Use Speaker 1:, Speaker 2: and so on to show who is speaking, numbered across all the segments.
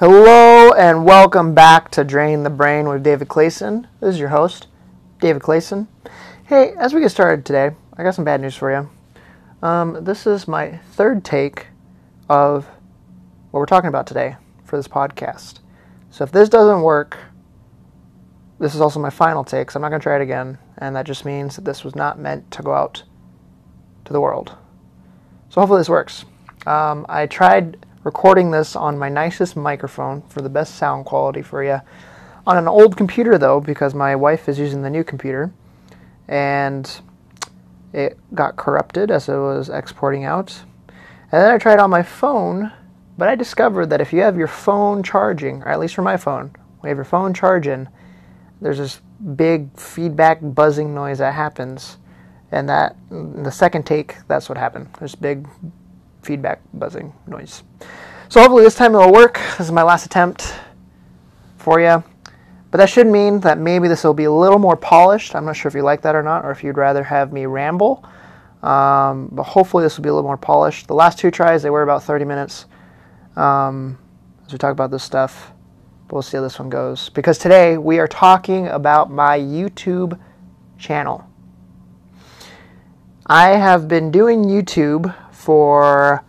Speaker 1: Hello and welcome back to Drain the Brain with David Clayson. This is your host, David Clayson. Hey, as we get started today, I got some bad news for you. Um, this is my third take of what we're talking about today for this podcast. So if this doesn't work, this is also my final take, so I'm not going to try it again. And that just means that this was not meant to go out to the world. So hopefully this works. Um, I tried recording this on my nicest microphone for the best sound quality for you. On an old computer, though, because my wife is using the new computer, and it got corrupted as it was exporting out. And then I tried on my phone, but I discovered that if you have your phone charging, or at least for my phone, we have your phone charging, there's this big feedback buzzing noise that happens. And that, the second take, that's what happened. There's big feedback buzzing noise. So hopefully this time it'll work. This is my last attempt for you. But that should mean that maybe this will be a little more polished. I'm not sure if you like that or not, or if you'd rather have me ramble. Um, but hopefully this will be a little more polished. The last two tries, they were about 30 minutes um, as we talk about this stuff. But we'll see how this one goes. Because today we are talking about my YouTube channel. I have been doing YouTube for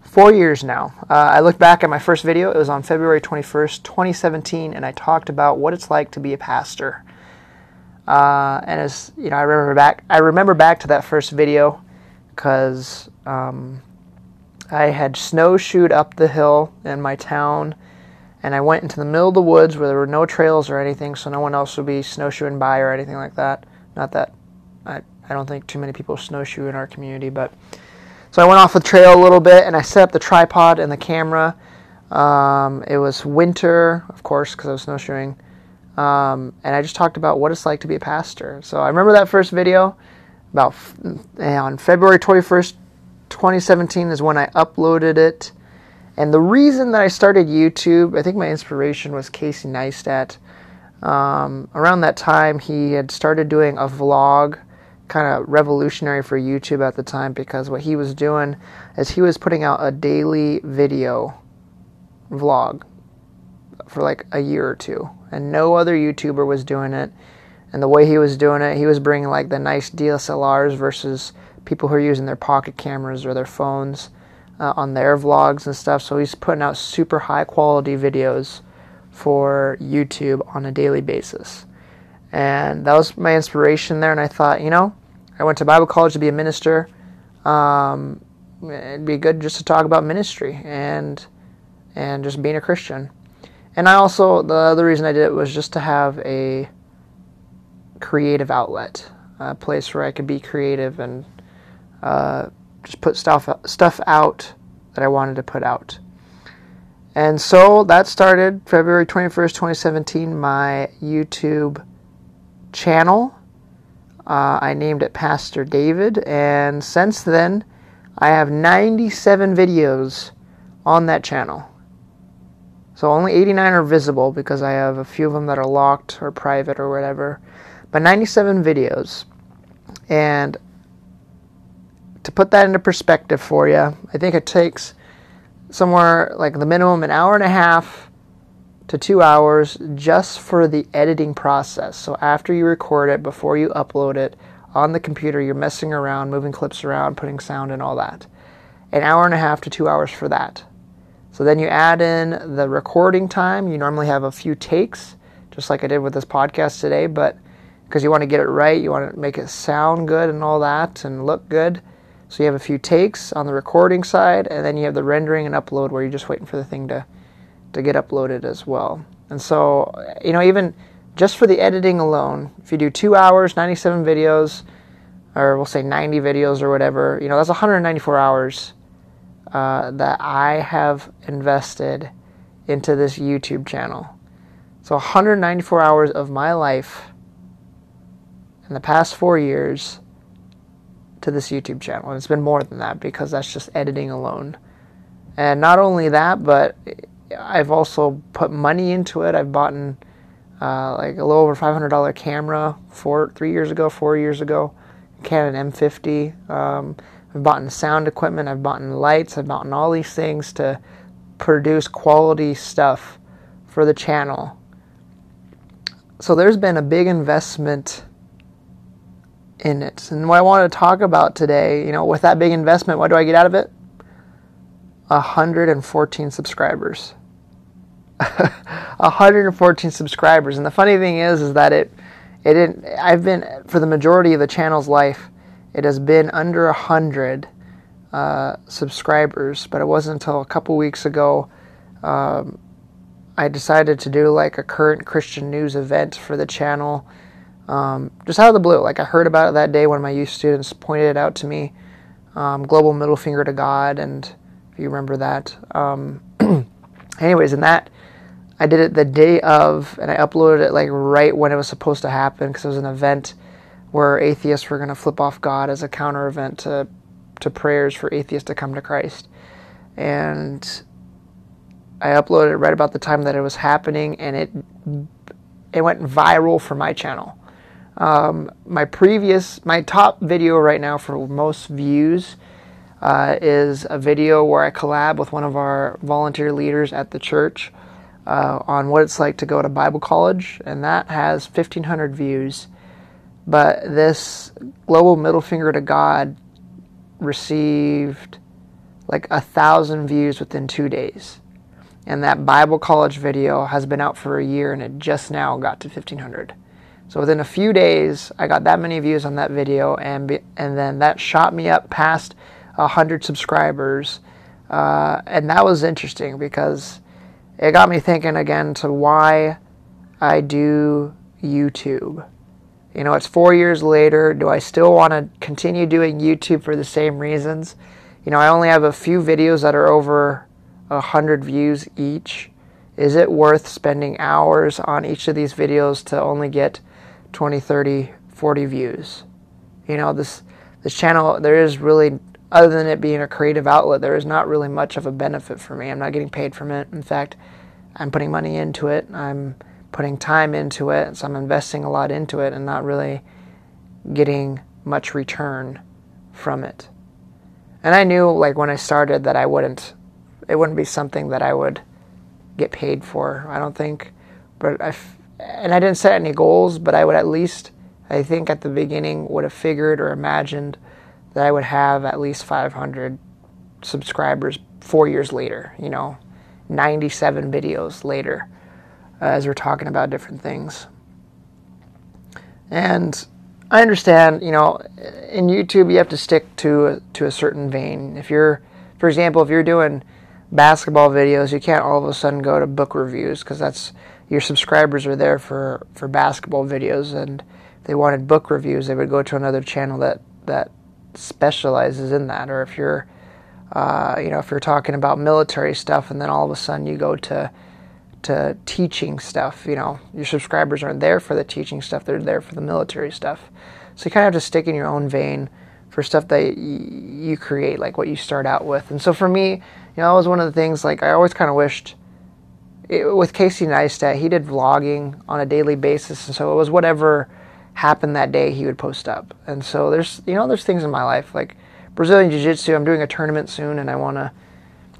Speaker 1: four years now. Uh, I look back at my first video, it was on February 21st, 2017, and I talked about what it's like to be a pastor. Uh, and as you know, I remember back, I remember back to that first video because um, I had snowshoed up the hill in my town, and I went into the middle of the woods where there were no trails or anything, so no one else would be snowshoeing by or anything like that. Not that I, I don't think too many people snowshoe in our community, but so I went off the trail a little bit and I set up the tripod and the camera. Um, it was winter, of course, because I was snowshoeing. Um, and I just talked about what it's like to be a pastor. So I remember that first video about eh, on February 21st, 2017 is when I uploaded it. And the reason that I started YouTube, I think my inspiration was Casey Neistat. Um, around that time, he had started doing a vlog kind of revolutionary for YouTube at the time because what he was doing is he was putting out a daily video vlog for like a year or two, and no other YouTuber was doing it. And the way he was doing it, he was bringing like the nice DSLRs versus people who are using their pocket cameras or their phones uh, on their vlogs and stuff. So he's putting out super high quality videos for YouTube on a daily basis. And that was my inspiration there. And I thought, you know, I went to Bible college to be a minister. Um, it'd be good just to talk about ministry and and just being a Christian. And I also the other reason I did it was just to have a creative outlet, a place where I could be creative and uh, just put stuff stuff out that I wanted to put out. And so that started February 21st, 2017, my YouTube channel. Uh, I named it Pastor David, and since then, I have 97 videos on that channel. So only 89 are visible because I have a few of them that are locked or private or whatever. But 97 videos. And to put that into perspective for you, I think it takes somewhere like the minimum an hour and a half to two hours just for the editing process. So after you record it, before you upload it on the computer, you're messing around, moving clips around, putting sound and all that. An hour and a half to two hours for that. So then you add in the recording time. You normally have a few takes, just like I did with this podcast today, but because you want to get it right, you want to make it sound good and all that and look good. So you have a few takes on the recording side, and then you have the rendering and upload where you're just waiting for the thing to to get uploaded as well. And so, you know, even just for the editing alone, if you do two hours, 97 videos, or we'll say 90 videos or whatever, you know, that's 194 hours uh, that I have invested into this YouTube channel. So 194 hours of my life in the past four years to this YouTube channel. And it's been more than that because that's just editing alone. And not only that, but I've also put money into it. I've bought uh, like a little over $500 camera four, three years ago, four years ago, Canon M50. Um, I've bought sound equipment. I've bought lights. I've bought all these things to produce quality stuff for the channel. So there's been a big investment in it. And what I want to talk about today, you know, with that big investment, what do I get out of it? 114 subscribers. 114 subscribers. And the funny thing is is that it it didn't I've been for the majority of the channel's life, it has been under 100 uh, subscribers, but it wasn't until a couple weeks ago um, I decided to do like a current Christian news event for the channel um, just out of the blue. Like I heard about it that day when my youth students pointed it out to me. Um, global middle finger to God, and if you remember that. Um, anyways, in that, I did it the day of, and I uploaded it like right when it was supposed to happen because it was an event where atheists were going to flip off God as a counter event to to prayers for atheists to come to Christ, and I uploaded it right about the time that it was happening, and it it went viral for my channel. Um, my previous, my top video right now for most views uh, is a video where I collab with one of our volunteer leaders at the church uh, on what it's like to go to Bible college, and that has 1,500 views. But this global middle finger to God received like a thousand views within two days. And that Bible college video has been out for a year and it just now got to 1,500. So within a few days, I got that many views on that video, and be, and then that shot me up past hundred subscribers, uh, and that was interesting because it got me thinking again to why I do YouTube. You know, it's four years later. Do I still want to continue doing YouTube for the same reasons? You know, I only have a few videos that are over a hundred views each. Is it worth spending hours on each of these videos to only get 20, 30, 40 views. You know, this this channel there is really other than it being a creative outlet, there is not really much of a benefit for me. I'm not getting paid from it. In fact, I'm putting money into it. I'm putting time into it, so I'm investing a lot into it and not really getting much return from it. And I knew like when I started that I wouldn't it wouldn't be something that I would get paid for. I don't think but I and I didn't set any goals, but I would at least, I think at the beginning, would have figured or imagined that I would have at least 500 subscribers four years later, you know, 97 videos later, uh, as we're talking about different things. And I understand, you know, in YouTube you have to stick to a, to a certain vein. If you're, for example, if you're doing basketball videos, you can't all of a sudden go to book reviews because that's your subscribers are there for, for basketball videos and if they wanted book reviews they would go to another channel that that specializes in that or if you're uh, you know if you're talking about military stuff and then all of a sudden you go to to teaching stuff you know your subscribers aren't there for the teaching stuff they're there for the military stuff. So you kind of have to stick in your own vein for stuff that you create like what you start out with. And so for me you know that was one of the things like i always kind of wished it, with Casey Neistat, he did vlogging on a daily basis, and so it was whatever happened that day he would post up. And so there's you know there's things in my life like Brazilian Jiu Jitsu. I'm doing a tournament soon, and I wanna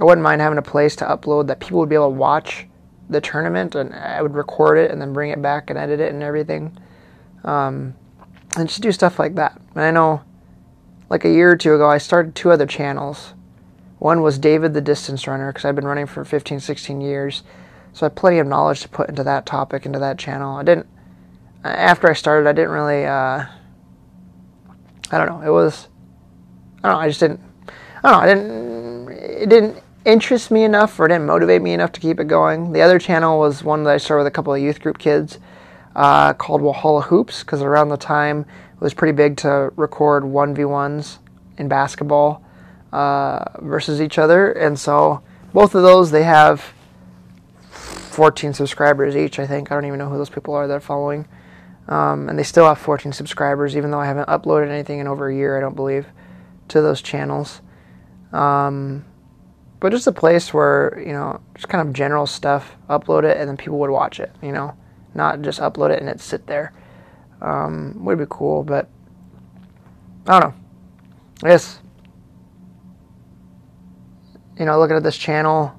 Speaker 1: I wouldn't mind having a place to upload that people would be able to watch the tournament, and I would record it and then bring it back and edit it and everything, um, and just do stuff like that. And I know, like a year or two ago, I started two other channels. One was David the Distance Runner because I've been running for 15, 16 years so I had plenty of knowledge to put into that topic, into that channel. I didn't, after I started, I didn't really, uh, I don't know, it was, I don't know, I just didn't, I don't know, I didn't, it didn't interest me enough or it didn't motivate me enough to keep it going. The other channel was one that I started with a couple of youth group kids uh, called Walhalla Hoops because around the time it was pretty big to record 1v1s in basketball uh, versus each other. And so both of those, they have 14 subscribers each, I think. I don't even know who those people are that are following. Um, and they still have 14 subscribers, even though I haven't uploaded anything in over a year, I don't believe, to those channels. Um, but just a place where, you know, just kind of general stuff, upload it, and then people would watch it, you know, not just upload it and it sit there. Um, would be cool, but I don't know. I guess, you know, looking at this channel,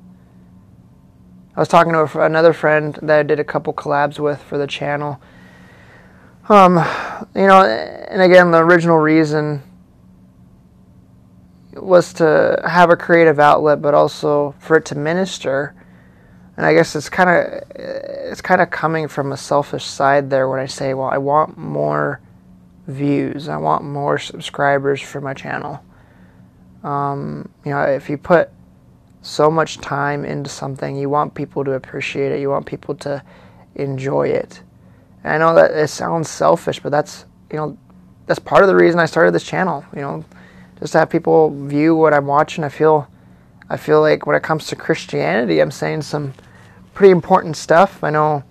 Speaker 1: I was talking to another friend that I did a couple collabs with for the channel. Um, you know, and again, the original reason was to have a creative outlet, but also for it to minister. And I guess it's kind of it's kind of coming from a selfish side there when I say, well, I want more views, I want more subscribers for my channel. Um, you know, if you put so much time into something, you want people to appreciate it, you want people to enjoy it. And I know that it sounds selfish, but that's you know that's part of the reason I started this channel. You know, just to have people view what I'm watching. I feel I feel like when it comes to Christianity, I'm saying some pretty important stuff. I know,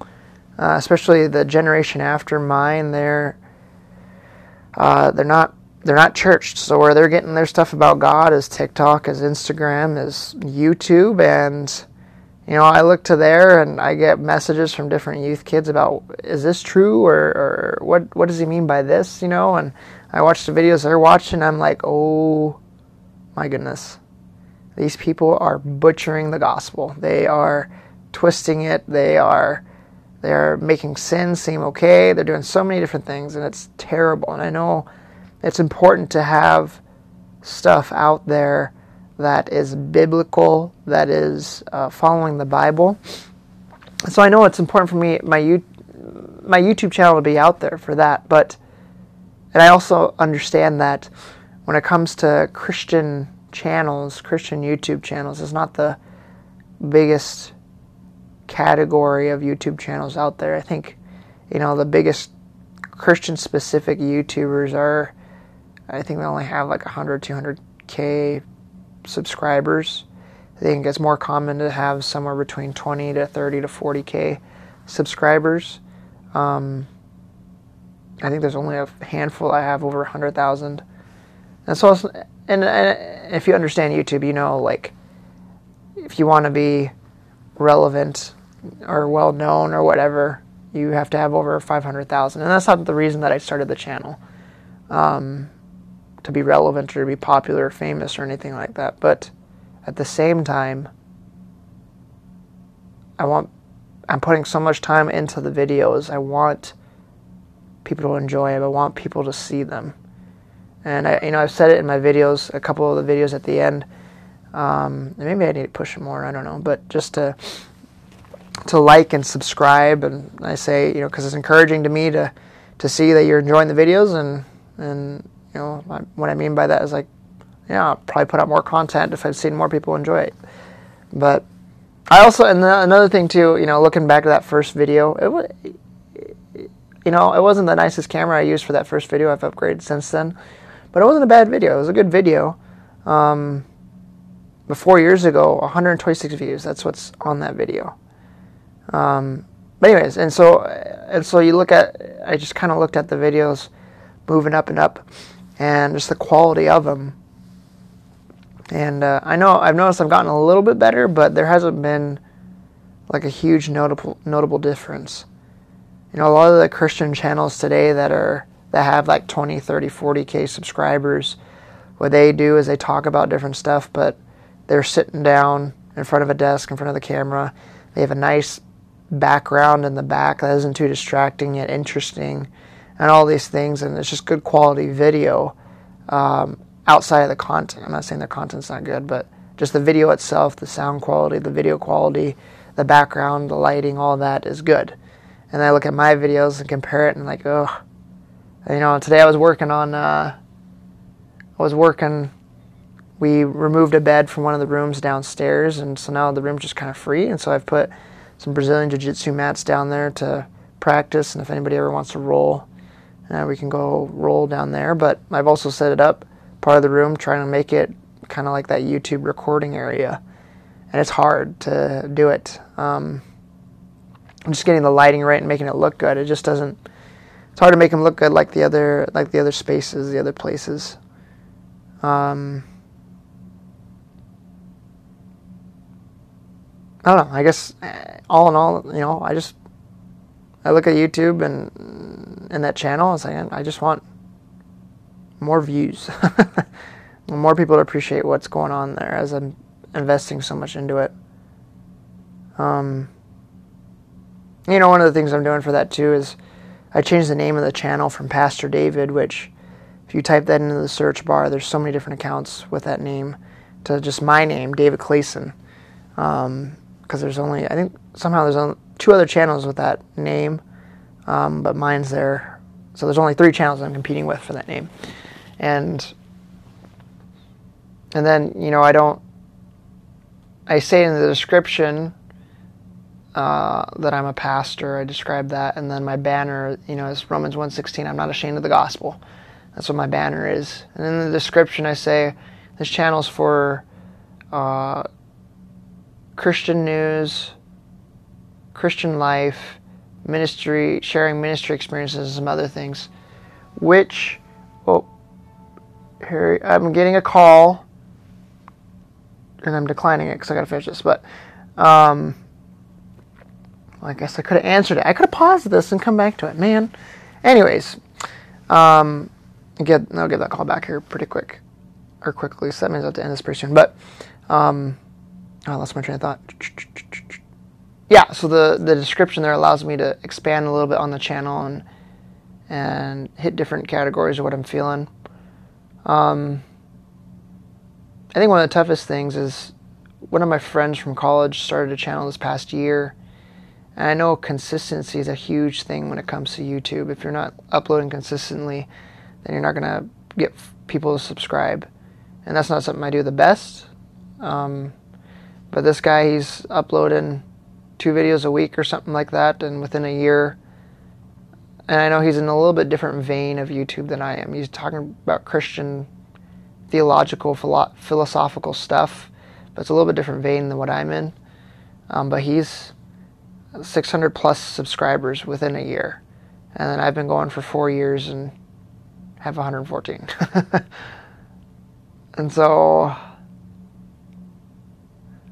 Speaker 1: uh, especially the generation after mine, they're uh, they're not they're not churched. So where they're getting their stuff about God is TikTok, is Instagram, is YouTube, and you know I look to there and I get messages from different youth kids about is this true or, or what what does he mean by this? You know, and I watch the videos they're watching. I'm like, oh my goodness, these people are butchering the gospel. They are twisting it. They are they're making sin seem okay. They're doing so many different things, and it's terrible. And I know it's important to have stuff out there that is biblical, that is uh, following the Bible. So I know it's important for me, my my YouTube channel to be out there for that. But and I also understand that when it comes to Christian channels, Christian YouTube channels, is not the biggest category of YouTube channels out there. I think, you know, the biggest Christian specific YouTubers are, I think they only have like 100, 200K subscribers. I think it's more common to have somewhere between 20 to 30 to 40K subscribers. Um, I think there's only a handful I have over 100,000. And so, and, and if you understand YouTube, you know, like, if you want to be relevant or well known or whatever, you have to have over 500,000. And that's not the reason that I started the channel um, to be relevant or to be popular or famous or anything like that. But at the same time, I want, I'm putting so much time into the videos. I want people to enjoy them. I want people to see them. And I, you know, I've said it in my videos, a couple of the videos at the end. Um, maybe I need to push more. I don't know, but just to to like and subscribe. And I say, you know, because it's encouraging to me to to see that you're enjoying the videos. And and you know, what I mean by that is like, yeah, I'll probably put out more content if I've seen more people enjoy it. But I also and another thing too, you know, looking back to that first video, it was. You know, it wasn't the nicest camera I used for that first video. I've upgraded since then, but it wasn't a bad video. It was a good video. Um, but four years ago, 126 views. That's what's on that video. Um, but anyways, and so and so you look at I just kind of looked at the videos moving up and up, and just the quality of them. And uh, I know I've noticed I've gotten a little bit better, but there hasn't been like a huge notable notable difference. You know, a lot of the Christian channels today that are that have like 20, 30, 40k subscribers, what they do is they talk about different stuff, but they're sitting down in front of a desk in front of the camera. They have a nice background in the back that isn't too distracting yet interesting, and all these things. And it's just good quality video um, outside of the content. I'm not saying the content's not good, but just the video itself, the sound quality, the video quality, the background, the lighting, all that is good. And I look at my videos and compare it, and like, oh, you know, today I was working on, uh, I was working. We removed a bed from one of the rooms downstairs, and so now the room's just kind of free. And so I've put some Brazilian Jiu Jitsu mats down there to practice. And if anybody ever wants to roll, uh, we can go roll down there. But I've also set it up part of the room, trying to make it kind of like that YouTube recording area. And it's hard to do it. Um, I'm just getting the lighting right and making it look good. It just doesn't. It's hard to make them look good like the other like the other spaces, the other places. Um, I don't know. I guess uh, all in all, you know, I just I look at YouTube and and that channel say I just want more views, more people to appreciate what's going on there as I'm investing so much into it. Um, you know, one of the things I'm doing for that too is I changed the name of the channel from Pastor David, which if you type that into the search bar, there's so many different accounts with that name, to just my name, David Clayson. Because um, there's only, I think somehow there's only two other channels with that name, um, but mine's there. So there's only three channels I'm competing with for that name. And and then, you know, I don't, I say in the description uh, that I'm a pastor. I describe that, and then my banner, you know, is Romans 1:16. I'm not ashamed of the gospel. That's what my banner is. And in the description, I say this channel is for uh, Christian news, Christian life, ministry, sharing ministry experiences, and some other things. Which, oh, here I'm getting a call, and I'm declining it because I got to finish this. But um, I guess I could have answered it. I could have paused this and come back to it, man. Anyways, um, get I'll get that call back here pretty quick, or quickly. So that means I have to end this pretty soon. But um, I lost my train of thought. Yeah, so the the description there allows me to expand a little bit on the channel and and hit different categories of what I'm feeling. Um, I think one of the toughest things is one of my friends from college started a channel this past year. And I know consistency is a huge thing when it comes to YouTube. If you're not uploading consistently, then you're not going to get people to subscribe. And that's not something I do the best. Um, but this guy, he's uploading two videos a week or something like that, and within a year, and I know he's in a little bit different vein of YouTube than I am. He's talking about Christian theological, philo- philosophical stuff, but it's a little bit different vein than what I'm in. Um, but he's 600 plus subscribers within a year, and then I've been going for four years and have 114. and so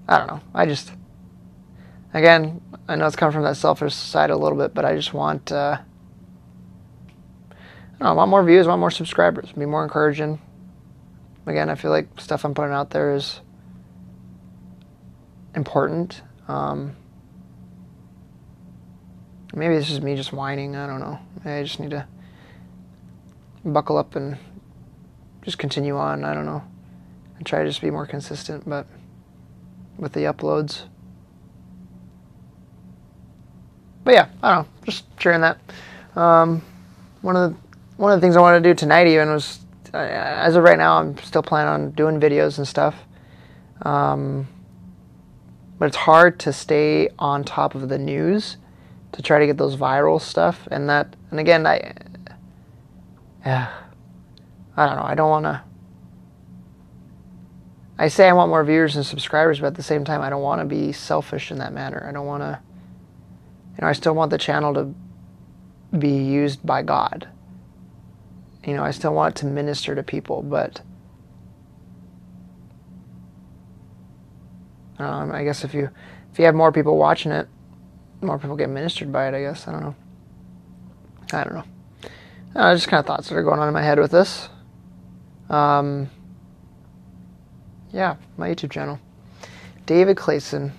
Speaker 1: I don't know. I just again, I know it's coming from that selfish side a little bit, but I just want uh, I, know, I want more views, I want more subscribers, be more encouraging. Again, I feel like stuff I'm putting out there is important. Um, maybe this is me just whining. I don't know. I just need to buckle up and just continue on. I don't know. And try to just be more consistent, but with the uploads. But yeah, I don't know. Just sharing that. Um, one of the one of the things I wanted to do tonight even was, uh, as of right now, I'm still planning on doing videos and stuff. Um, but it's hard to stay on top of the news to try to get those viral stuff and that and again I yeah, I don't know. I don't want to. I say I want more viewers and subscribers, but at the same time, I don't want to be selfish in that manner. I don't want to. You know, I still want the channel to be used by God. You know, I still want to minister to people, but um, I guess if you if you have more people watching it, more people get ministered by it. I guess I don't know. I don't know uh, just kind of thoughts that are going on in my head with this. Um, yeah, my YouTube channel, David Clayson.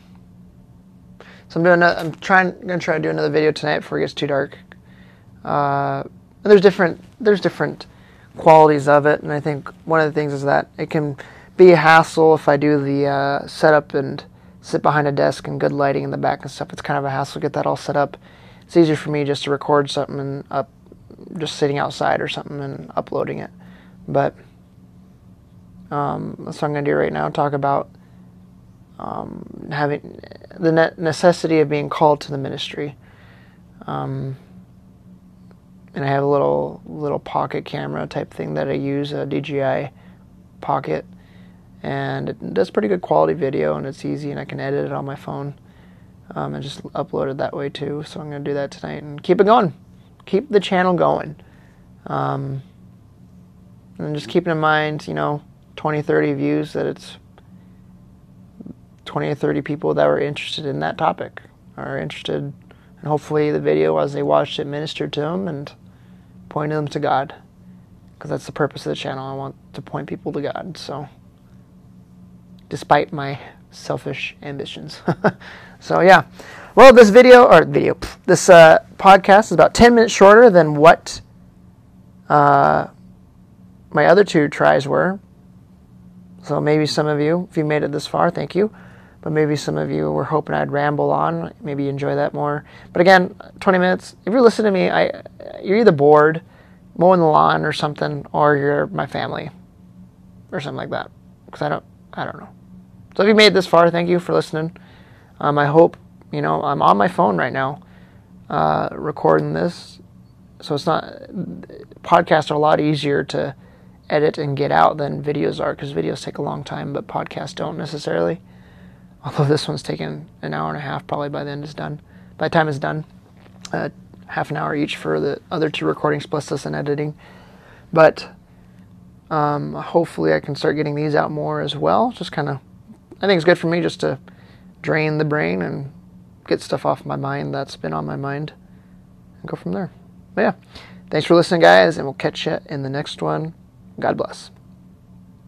Speaker 1: So I'm doing. I'm trying. Gonna try to do another video tonight before it gets too dark. Uh, there's different. There's different qualities of it, and I think one of the things is that it can be a hassle if I do the uh, setup and sit behind a desk and good lighting in the back and stuff. It's kind of a hassle to get that all set up. It's easier for me just to record something and up just sitting outside or something and uploading it. But um, that's what I'm going to do right now. Talk about um, having the necessity of being called to the ministry. Um, and I have a little little pocket camera type thing that I use, a DJI Pocket, and it does pretty good quality video, and it's easy, and I can edit it on my phone, um, and just upload it that way too. So I'm going to do that tonight and keep it going keep the channel going. Um, and just keeping in mind, you know, 20, 30 views that it's 20 or 30 people that were interested in that topic are interested, and hopefully the video as they watched it ministered to them and pointed them to God. Because that's the purpose of the channel. I want to point people to God. So, despite my selfish ambitions, So yeah, well, this video or video, this uh, podcast is about ten minutes shorter than what uh, my other two tries were. So maybe some of you, if you made it this far, thank you. But maybe some of you were hoping I'd ramble on. Maybe you enjoy that more. But again, 20 minutes. If you're listening to me, I you're either bored, mowing the lawn or something, or you're my family, or something like that. Because I don't, I don't know. So if you made this far, thank you for listening. Um, I hope you know I'm on my phone right now, uh, recording this, so it's not. Podcasts are a lot easier to edit and get out than videos are because videos take a long time, but podcasts don't necessarily. Although this one's taken an hour and a half, probably by the end it's done. By the time it's done, uh, half an hour each for the other two recordings plus this and editing. But um, hopefully, I can start getting these out more as well. Just kind of, I think it's good for me just to drain the brain and get stuff off my mind that's been on my mind and go from there. But yeah, thanks for listening, guys, and we'll catch you in the next one. God bless.